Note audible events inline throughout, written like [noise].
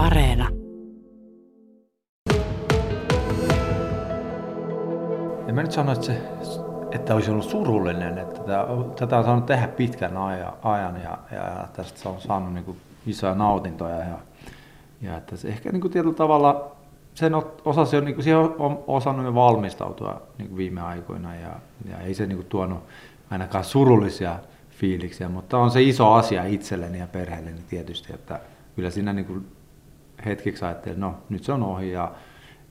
Areena. Ja mä nyt sanoin, että, se, että olisi ollut surullinen, että tätä, tätä on saanut tehdä pitkän ajan ja, ja tästä on saanut niin kuin isoja nautintoja. Ja, ja että se ehkä niin kuin tietyllä tavalla sen osasi jo, niin kuin, siihen on osannut jo valmistautua niin kuin viime aikoina ja, ja ei se niin kuin, tuonut ainakaan surullisia fiiliksiä, mutta on se iso asia itselleni ja perheelleni tietysti, että kyllä siinä niin kuin hetkeksi ajattelin, no nyt se on ohi ja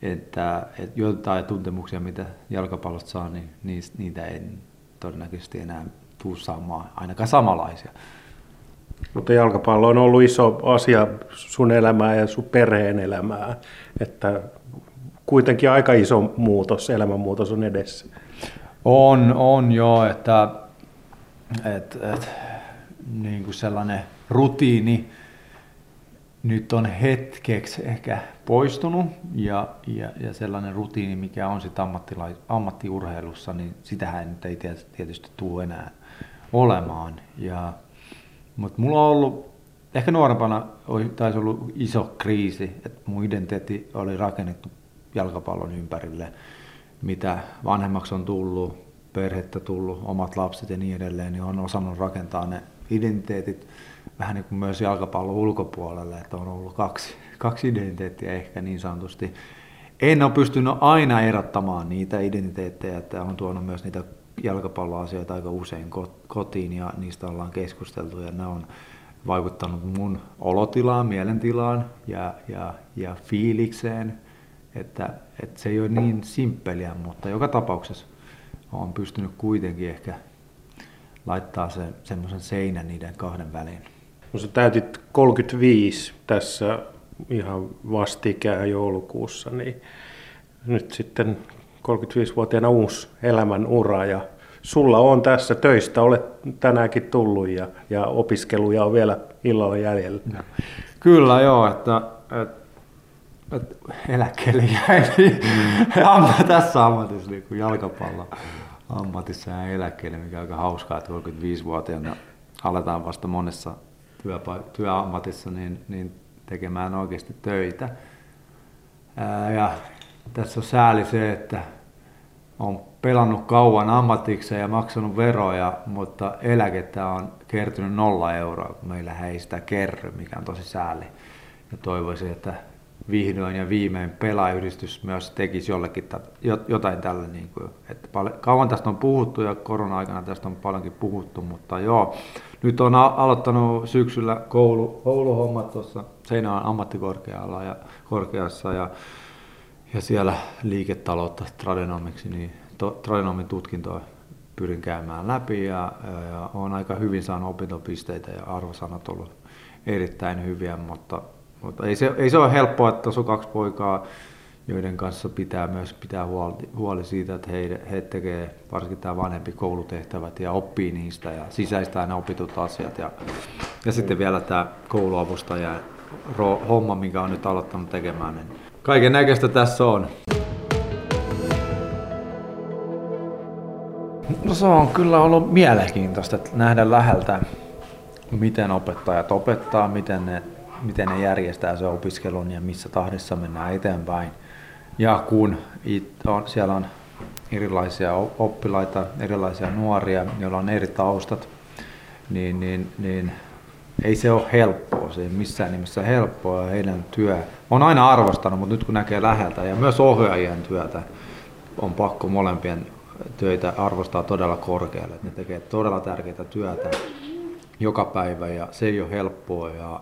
että, että jotain tuntemuksia, mitä jalkapallosta saa, niin niitä en todennäköisesti enää tuu saamaan, ainakaan samanlaisia. Mutta jalkapallo on ollut iso asia sun elämää ja sun perheen elämää, että kuitenkin aika iso muutos, elämänmuutos on edessä. On, on joo, että, että, että niin kuin sellainen rutiini nyt on hetkeksi ehkä poistunut ja, ja, ja sellainen rutiini, mikä on sitten ammattiurheilussa, niin sitähän nyt ei tietysti tule enää olemaan. Ja, mutta mulla on ollut, ehkä nuorempana taisi ollut iso kriisi, että mun identiteetti oli rakennettu jalkapallon ympärille, mitä vanhemmaksi on tullut, perhettä tullut, omat lapset ja niin edelleen, niin on osannut rakentaa ne identiteetit vähän niin kuin myös jalkapallon ulkopuolelle, että on ollut kaksi, kaksi identiteettiä ehkä niin sanotusti. En ole pystynyt aina erottamaan niitä identiteettejä, että on tuonut myös niitä jalkapalloasioita aika usein kotiin ja niistä ollaan keskusteltu ja ne on vaikuttanut mun olotilaan, mielentilaan ja, ja, ja fiilikseen, että, että se ei ole niin simppeliä, mutta joka tapauksessa on pystynyt kuitenkin ehkä laittaa se, semmoisen seinän niiden kahden väliin. No sä täytit 35 tässä ihan vastikään joulukuussa, niin nyt sitten 35-vuotiaana uusi elämän ura ja sulla on tässä töistä, olet tänäänkin tullut ja, ja opiskeluja on vielä illalla jäljellä. No. Kyllä joo, että, että, että eläkkeelle jäi niin mm. [laughs] tässä ammatissa niin kuin jalkapallo ammatissa ja eläkkeelle, mikä on aika hauskaa, että 35-vuotiaana aletaan vasta monessa työpa- työammatissa niin, niin tekemään oikeasti töitä. Ää, ja tässä on sääli se, että on pelannut kauan ammatikseen ja maksanut veroja, mutta eläkettä on kertynyt nolla euroa, kun meillä ei sitä kerry, mikä on tosi sääli. Ja toivoisin, että vihdoin ja viimein pelaajyhdistys myös tekisi jollekin jotain tällä. Niin kuin, että paljon, kauan tästä on puhuttu ja korona-aikana tästä on paljonkin puhuttu, mutta joo, nyt on aloittanut syksyllä koulu, kouluhommat tuossa Seinäjoen ammattikorkealla ja korkeassa ja, ja siellä liiketaloutta tradenomiksi, niin to, tradenomin tutkintoa pyrin käymään läpi ja, ja, ja olen aika hyvin saanut opintopisteitä ja arvosanat ollut erittäin hyviä, mutta, mutta ei, se, ei se ole helppoa, että tuossa on kaksi poikaa, joiden kanssa pitää myös pitää huoli, huoli siitä, että he, he tekee varsinkin tämä vanhempi koulutehtävät ja oppii niistä ja sisäistää ne opitut asiat. Ja, ja sitten vielä tämä kouluavustaja homma, mikä on nyt aloittanut tekemään. Niin kaiken näköistä tässä on. No se on kyllä ollut mielenkiintoista että nähdä läheltä, miten opettajat opettaa, miten ne, miten ne järjestää se opiskelun ja missä tahdissa mennään eteenpäin. Ja kun on, siellä on erilaisia oppilaita, erilaisia nuoria, joilla on eri taustat, niin, niin, niin ei se ole helppoa, se ei missään nimessä helppoa heidän työ on aina arvostanut, mutta nyt kun näkee läheltä ja myös ohjaajien työtä, on pakko molempien töitä arvostaa todella korkealle. Ne tekee todella tärkeää työtä joka päivä ja se ei ole helppoa. Ja,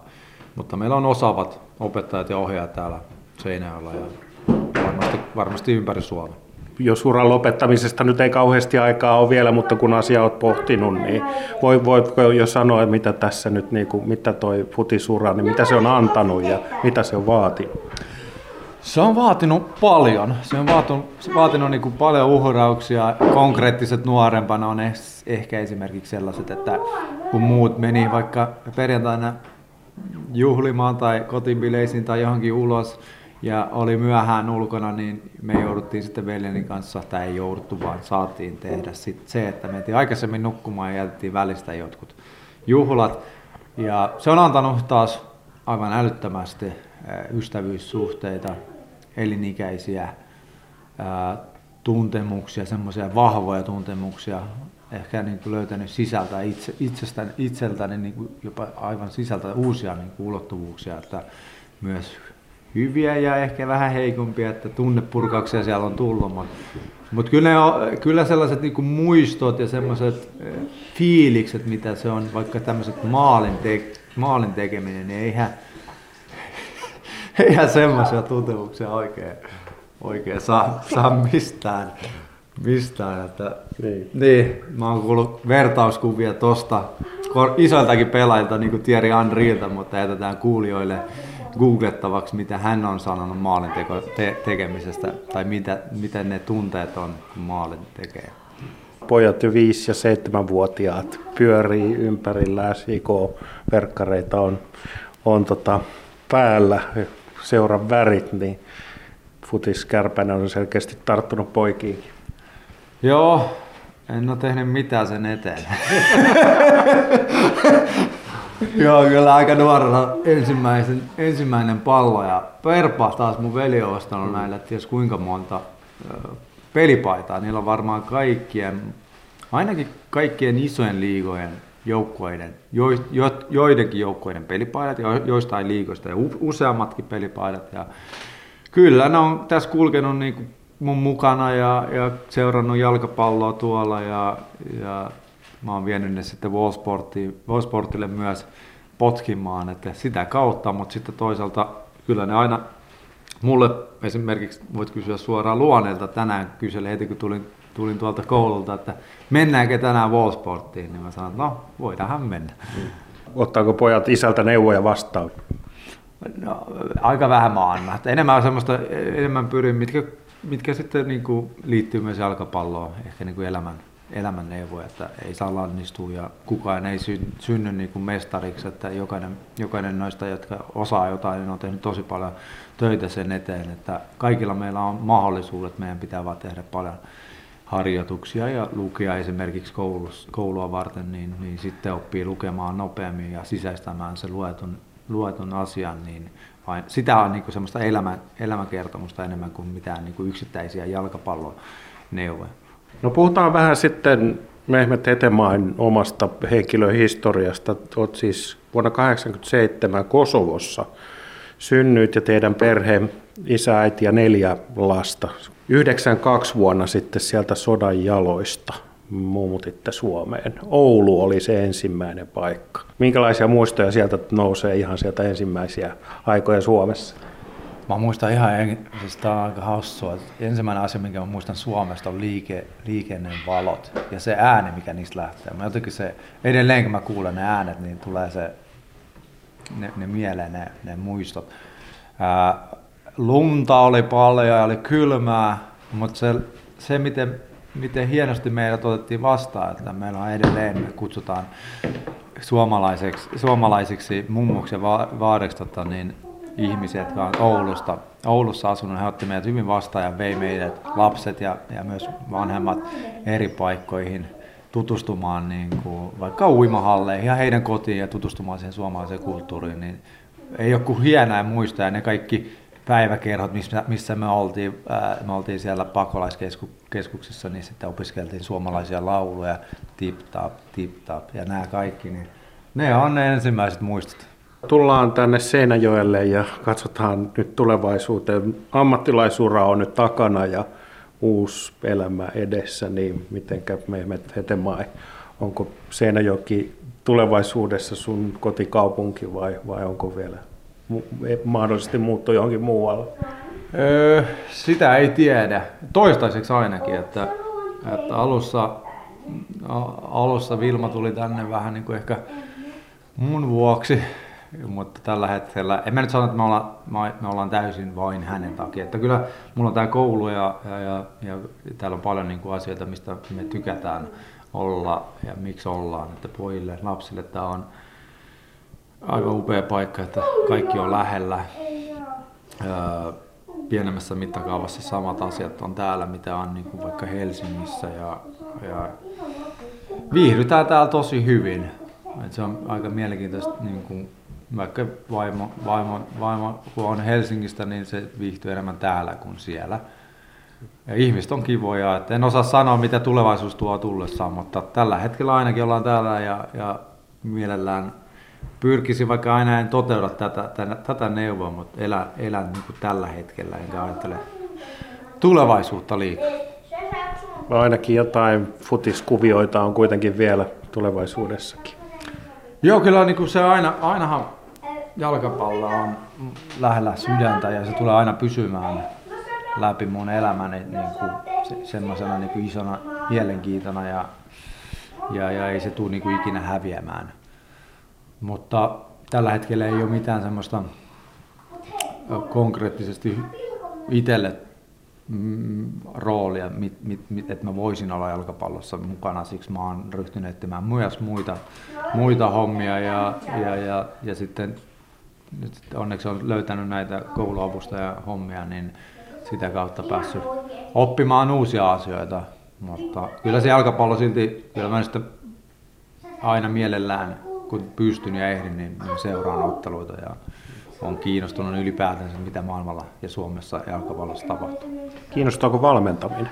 mutta meillä on osaavat opettajat ja ohjaajat täällä Seinäjoella ja varmasti, varmasti ympäri Suomea. Jos uran lopettamisesta nyt ei kauheasti aikaa ole vielä, mutta kun asia olet pohtinut, niin voi, voitko jo sanoa, mitä tässä nyt, niin kuin, mitä toi futisura, niin mitä se on antanut ja mitä se on vaatinut? Se on vaatinut paljon. Se on vaatinut, vaatinut niin kuin paljon uhrauksia. Konkreettiset nuorempana on ehkä esimerkiksi sellaiset, että kun muut meni vaikka perjantaina juhlimaan tai kotibileisiin tai johonkin ulos ja oli myöhään ulkona, niin me jouduttiin sitten veljeni kanssa, tai ei jouduttu, vaan saatiin tehdä sit se, että mentiin aikaisemmin nukkumaan ja jätettiin välistä jotkut juhlat. Ja se on antanut taas aivan älyttömästi ystävyyssuhteita, elinikäisiä tuntemuksia, semmoisia vahvoja tuntemuksia, ehkä niin kuin löytänyt sisältä itse, itsestäni, itseltäni niin kuin jopa aivan sisältä uusia niin kuin ulottuvuuksia, että myös hyviä ja ehkä vähän heikompia, että tunnepurkauksia siellä on tullut, mutta mut kyllä, kyllä sellaiset niin kuin muistot ja sellaiset fiilikset, mitä se on, vaikka tämmöiset maalin, te, maalin tekeminen, niin eihän, eihän semmoisia tuntemuksia oikein, oikein saa, saa mistään. Mistään, että niin. niin. mä oon kuullut vertauskuvia tosta isoiltakin pelaajilta, niin kuin Thierry Henryltä, mutta jätetään kuulijoille googlettavaksi, mitä hän on sanonut maalin te, tekemisestä, tai mitä, miten ne tunteet on, kun maalin tekee. Pojat jo 5- ja 7-vuotiaat pyörii ympärillä, SIK-verkkareita on, on tota päällä, seuran värit, niin futis kärpänä on selkeästi tarttunut poikiinkin. Joo, en ole tehnyt mitään sen eteen. [laughs] Joo, kyllä aika nuorena ensimmäisen, ensimmäinen pallo ja Perpa taas mun veli on ostanut näille ties kuinka monta pelipaitaa. Niillä on varmaan kaikkien, ainakin kaikkien isojen liigojen joukkueiden, jo, jo, joidenkin joukkueiden pelipaidat ja joistain liigoista ja useammatkin pelipaidat. Ja kyllä ne on tässä kulkenut niin kuin mun mukana ja, ja seurannut jalkapalloa tuolla ja, ja mä oon vienyt ne sitten Wallsportille myös potkimaan, että sitä kautta, mutta sitten toisaalta kyllä ne aina mulle esimerkiksi voit kysyä suoraan luoneelta tänään kyseli heti kun tulin, tulin tuolta koululta, että mennäänkö tänään Wallsporttiin, niin mä sanoin, että no voidaanhan mennä. Ottaako pojat isältä neuvoja vastaan? No, aika vähän mä annan. Enemmän semmoista, enemmän pyrin, mitkä mitkä sitten niin kuin liittyy myös jalkapalloon, ehkä niin kuin elämän, elämän neuvoja, että ei saa lannistua ja kukaan ei synny niin kuin mestariksi, että jokainen, jokainen noista, jotka osaa jotain, niin on tehnyt tosi paljon töitä sen eteen, että kaikilla meillä on mahdollisuudet, meidän pitää vaan tehdä paljon harjoituksia ja lukea esimerkiksi koulus, koulua varten, niin, niin sitten oppii lukemaan nopeammin ja sisäistämään se luetun, luetun asian, niin vain sitä on niin kuin semmoista elämä, elämäkertomusta enemmän kuin mitään niin kuin yksittäisiä jalkapallon neuvoja. No puhutaan vähän sitten Mehmet Etemain omasta henkilöhistoriasta. Olet siis vuonna 1987 Kosovossa synnyit ja teidän perheen isä, äiti ja neljä lasta. 92 vuonna sitten sieltä sodan jaloista muutitte Suomeen. Oulu oli se ensimmäinen paikka. Minkälaisia muistoja sieltä nousee ihan sieltä ensimmäisiä aikoja Suomessa? Mä muistan ihan, siis tämä on aika hassua. Ensimmäinen asia, minkä mä muistan Suomesta on liike, liikennevalot ja se ääni, mikä niistä lähtee. Mä jotenkin se, edelleen kun mä kuulen ne äänet, niin tulee se, ne, ne mieleen ne, ne muistot. Ää, lunta oli paljon ja oli kylmää, mutta se, se miten miten hienosti meidät otettiin vastaan, että meillä on edelleen, me kutsutaan suomalaisiksi, suomalaisiksi mummuksi ja vaadeksi tota, niin, ihmisiä, jotka on Oulusta, Oulussa asunut. He otti meidät hyvin vastaan ja vei meidät lapset ja, ja myös vanhemmat eri paikkoihin tutustumaan niin kuin, vaikka uimahalleihin ja heidän kotiin ja tutustumaan siihen suomalaiseen kulttuuriin. Niin ei ole kuin hienoja muistaa ja ne kaikki päiväkerhot, missä, missä me oltiin, ää, me oltiin siellä pakolaiskeskuksessa, niin sitten opiskeltiin suomalaisia lauluja, tip tap, tip tap ja nämä kaikki, niin ne on ne ensimmäiset muistot. Tullaan tänne Seinäjoelle ja katsotaan nyt tulevaisuuteen. Ammattilaisura on nyt takana ja uusi elämä edessä, niin mitenkä Mehmet Hetemäe, onko Seinäjoki tulevaisuudessa sun kotikaupunki vai, vai onko vielä mahdollisesti muuttua johonkin muualle? Öö, sitä ei tiedä. Toistaiseksi ainakin, että, että alussa, alussa Vilma tuli tänne vähän niin kuin ehkä mun vuoksi, mutta tällä hetkellä, en mä nyt sano, että me ollaan, me ollaan täysin vain hänen takia. Että kyllä mulla on tämä koulu ja, ja, ja, ja täällä on paljon niin kuin asioita, mistä me tykätään olla ja miksi ollaan. Että pojille, lapsille tämä on, aivan upea paikka, että kaikki on lähellä. pienemmässä mittakaavassa samat asiat on täällä, mitä on niin kuin vaikka Helsingissä. Ja, ja viihdytään täällä tosi hyvin. Et se on aika mielenkiintoista niin kuin vaikka vaimo, vaimo, vaimo, kun on Helsingistä, niin se viihtyy enemmän täällä kuin siellä. Ja ihmiset on kivoja, että en osaa sanoa, mitä tulevaisuus tuo tullessaan, mutta tällä hetkellä ainakin ollaan täällä ja, ja mielellään pyrkisin, vaikka aina en toteuda tätä, tätä, tätä neuvoa, mutta elän, elän niin kuin tällä hetkellä, enkä ajattele tulevaisuutta liikaa. Ainakin jotain futiskuvioita on kuitenkin vielä tulevaisuudessakin. Joo, kyllä niin kuin se aina, ainahan jalkapallo on lähellä sydäntä ja se tulee aina pysymään läpi mun elämäni niin kuin se, semmoisena niin kuin isona mielenkiintona ja, ja, ja ei se tule niin kuin ikinä häviämään. Mutta tällä hetkellä ei ole mitään semmoista konkreettisesti itselle mm, roolia, että mä voisin olla jalkapallossa mukana. Siksi mä oon ryhtynyt etsimään myös muita, muita hommia ja, ja, ja, ja sitten nyt onneksi on löytänyt näitä kouluavusta ja hommia, niin sitä kautta päässyt oppimaan uusia asioita. Mutta kyllä se jalkapallo silti, kyllä mä sitä aina mielellään, kun pystyn ja ehdin, niin, seuraan otteluita ja on kiinnostunut ylipäätänsä, mitä maailmalla ja Suomessa jalkapallossa tapahtuu. Kiinnostaako valmentaminen?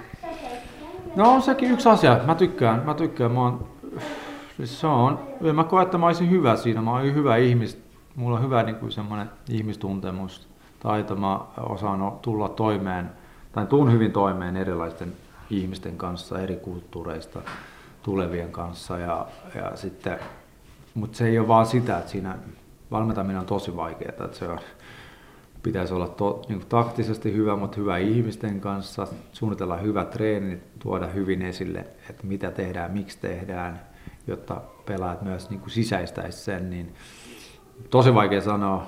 No on sekin yksi asia. Mä tykkään, mä tykkään. Mä oon, siis se on, mä koen, että mä olisin hyvä siinä. Mä oon hyvä ihmis, mulla on hyvä niin kuin semmoinen ihmistuntemus, taito. Mä osaan tulla toimeen, tai tuun hyvin toimeen erilaisten ihmisten kanssa, eri kulttuureista tulevien kanssa. Ja, ja sitten, mutta se ei ole vaan sitä, että siinä valmentaminen on tosi vaikeaa. Että se on, pitäisi olla to, niin kuin taktisesti hyvä, mutta hyvä ihmisten kanssa, suunnitella hyvä treeni, tuoda hyvin esille, että mitä tehdään, miksi tehdään, jotta pelaajat myös niin kuin sisäistäisi sen. Niin tosi vaikea sanoa,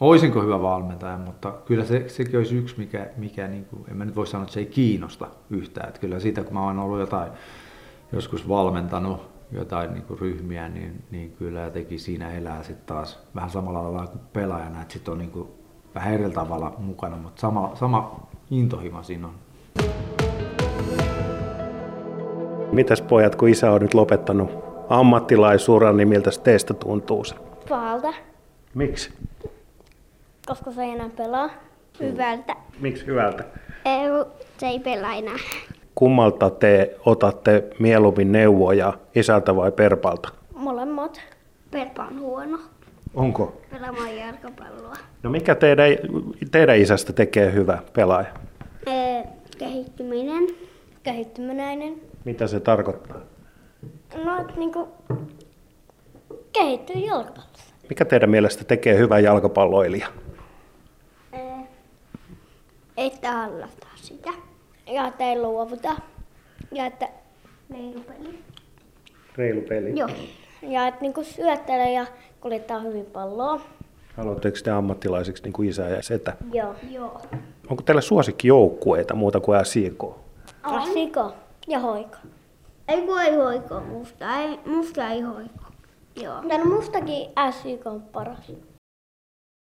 olisinko hyvä valmentaja, mutta kyllä se, sekin olisi yksi, mikä, mikä niin kuin, en mä nyt voi sanoa, että se ei kiinnosta yhtään. Että kyllä siitä, kun mä oon ollut jotain, joskus valmentanut jotain niin kuin ryhmiä, niin, niin kyllä jotenkin siinä elää sitten taas vähän samalla tavalla kuin pelaajana, että sitten on niin kuin vähän eri tavalla mukana, mutta sama, sama intohimo siinä on. Mitäs pojat, kun isä on nyt lopettanut ammattilaisuran, niin miltä teistä tuntuu se? Pahalta, Miksi? koska se ei enää pelaa. Hyvältä. Miksi hyvältä? Ei, se ei pelaa enää. Kummalta te otatte mieluummin neuvoja, isältä vai perpalta? Molemmat. Perpa on huono Onko? pelaamaan jalkapalloa. No mikä teidän, teidän isästä tekee hyvä pelaaja? Ee, kehittyminen. Kehittymänäinen. Mitä se tarkoittaa? No, et niinku kehittyy jalkapallossa. Mikä teidän mielestä tekee hyvän jalkapalloilija? Ee, että hallata sitä. Ja että ei luovuta. Ja että leilupeli. Reilu peli. Joo. Ja että niinku syöttelee ja kuljettaa hyvin palloa. Haluatteko te ammattilaisiksi niin kuin isä ja setä? Joo. Joo. Onko teillä suosikkijoukkueita muuta kuin SIK? Rasiko ja hoiko. Ei kun ei hoiko, musta ei, musta ei hoiko. Joo. Tän mustakin SYK on paras.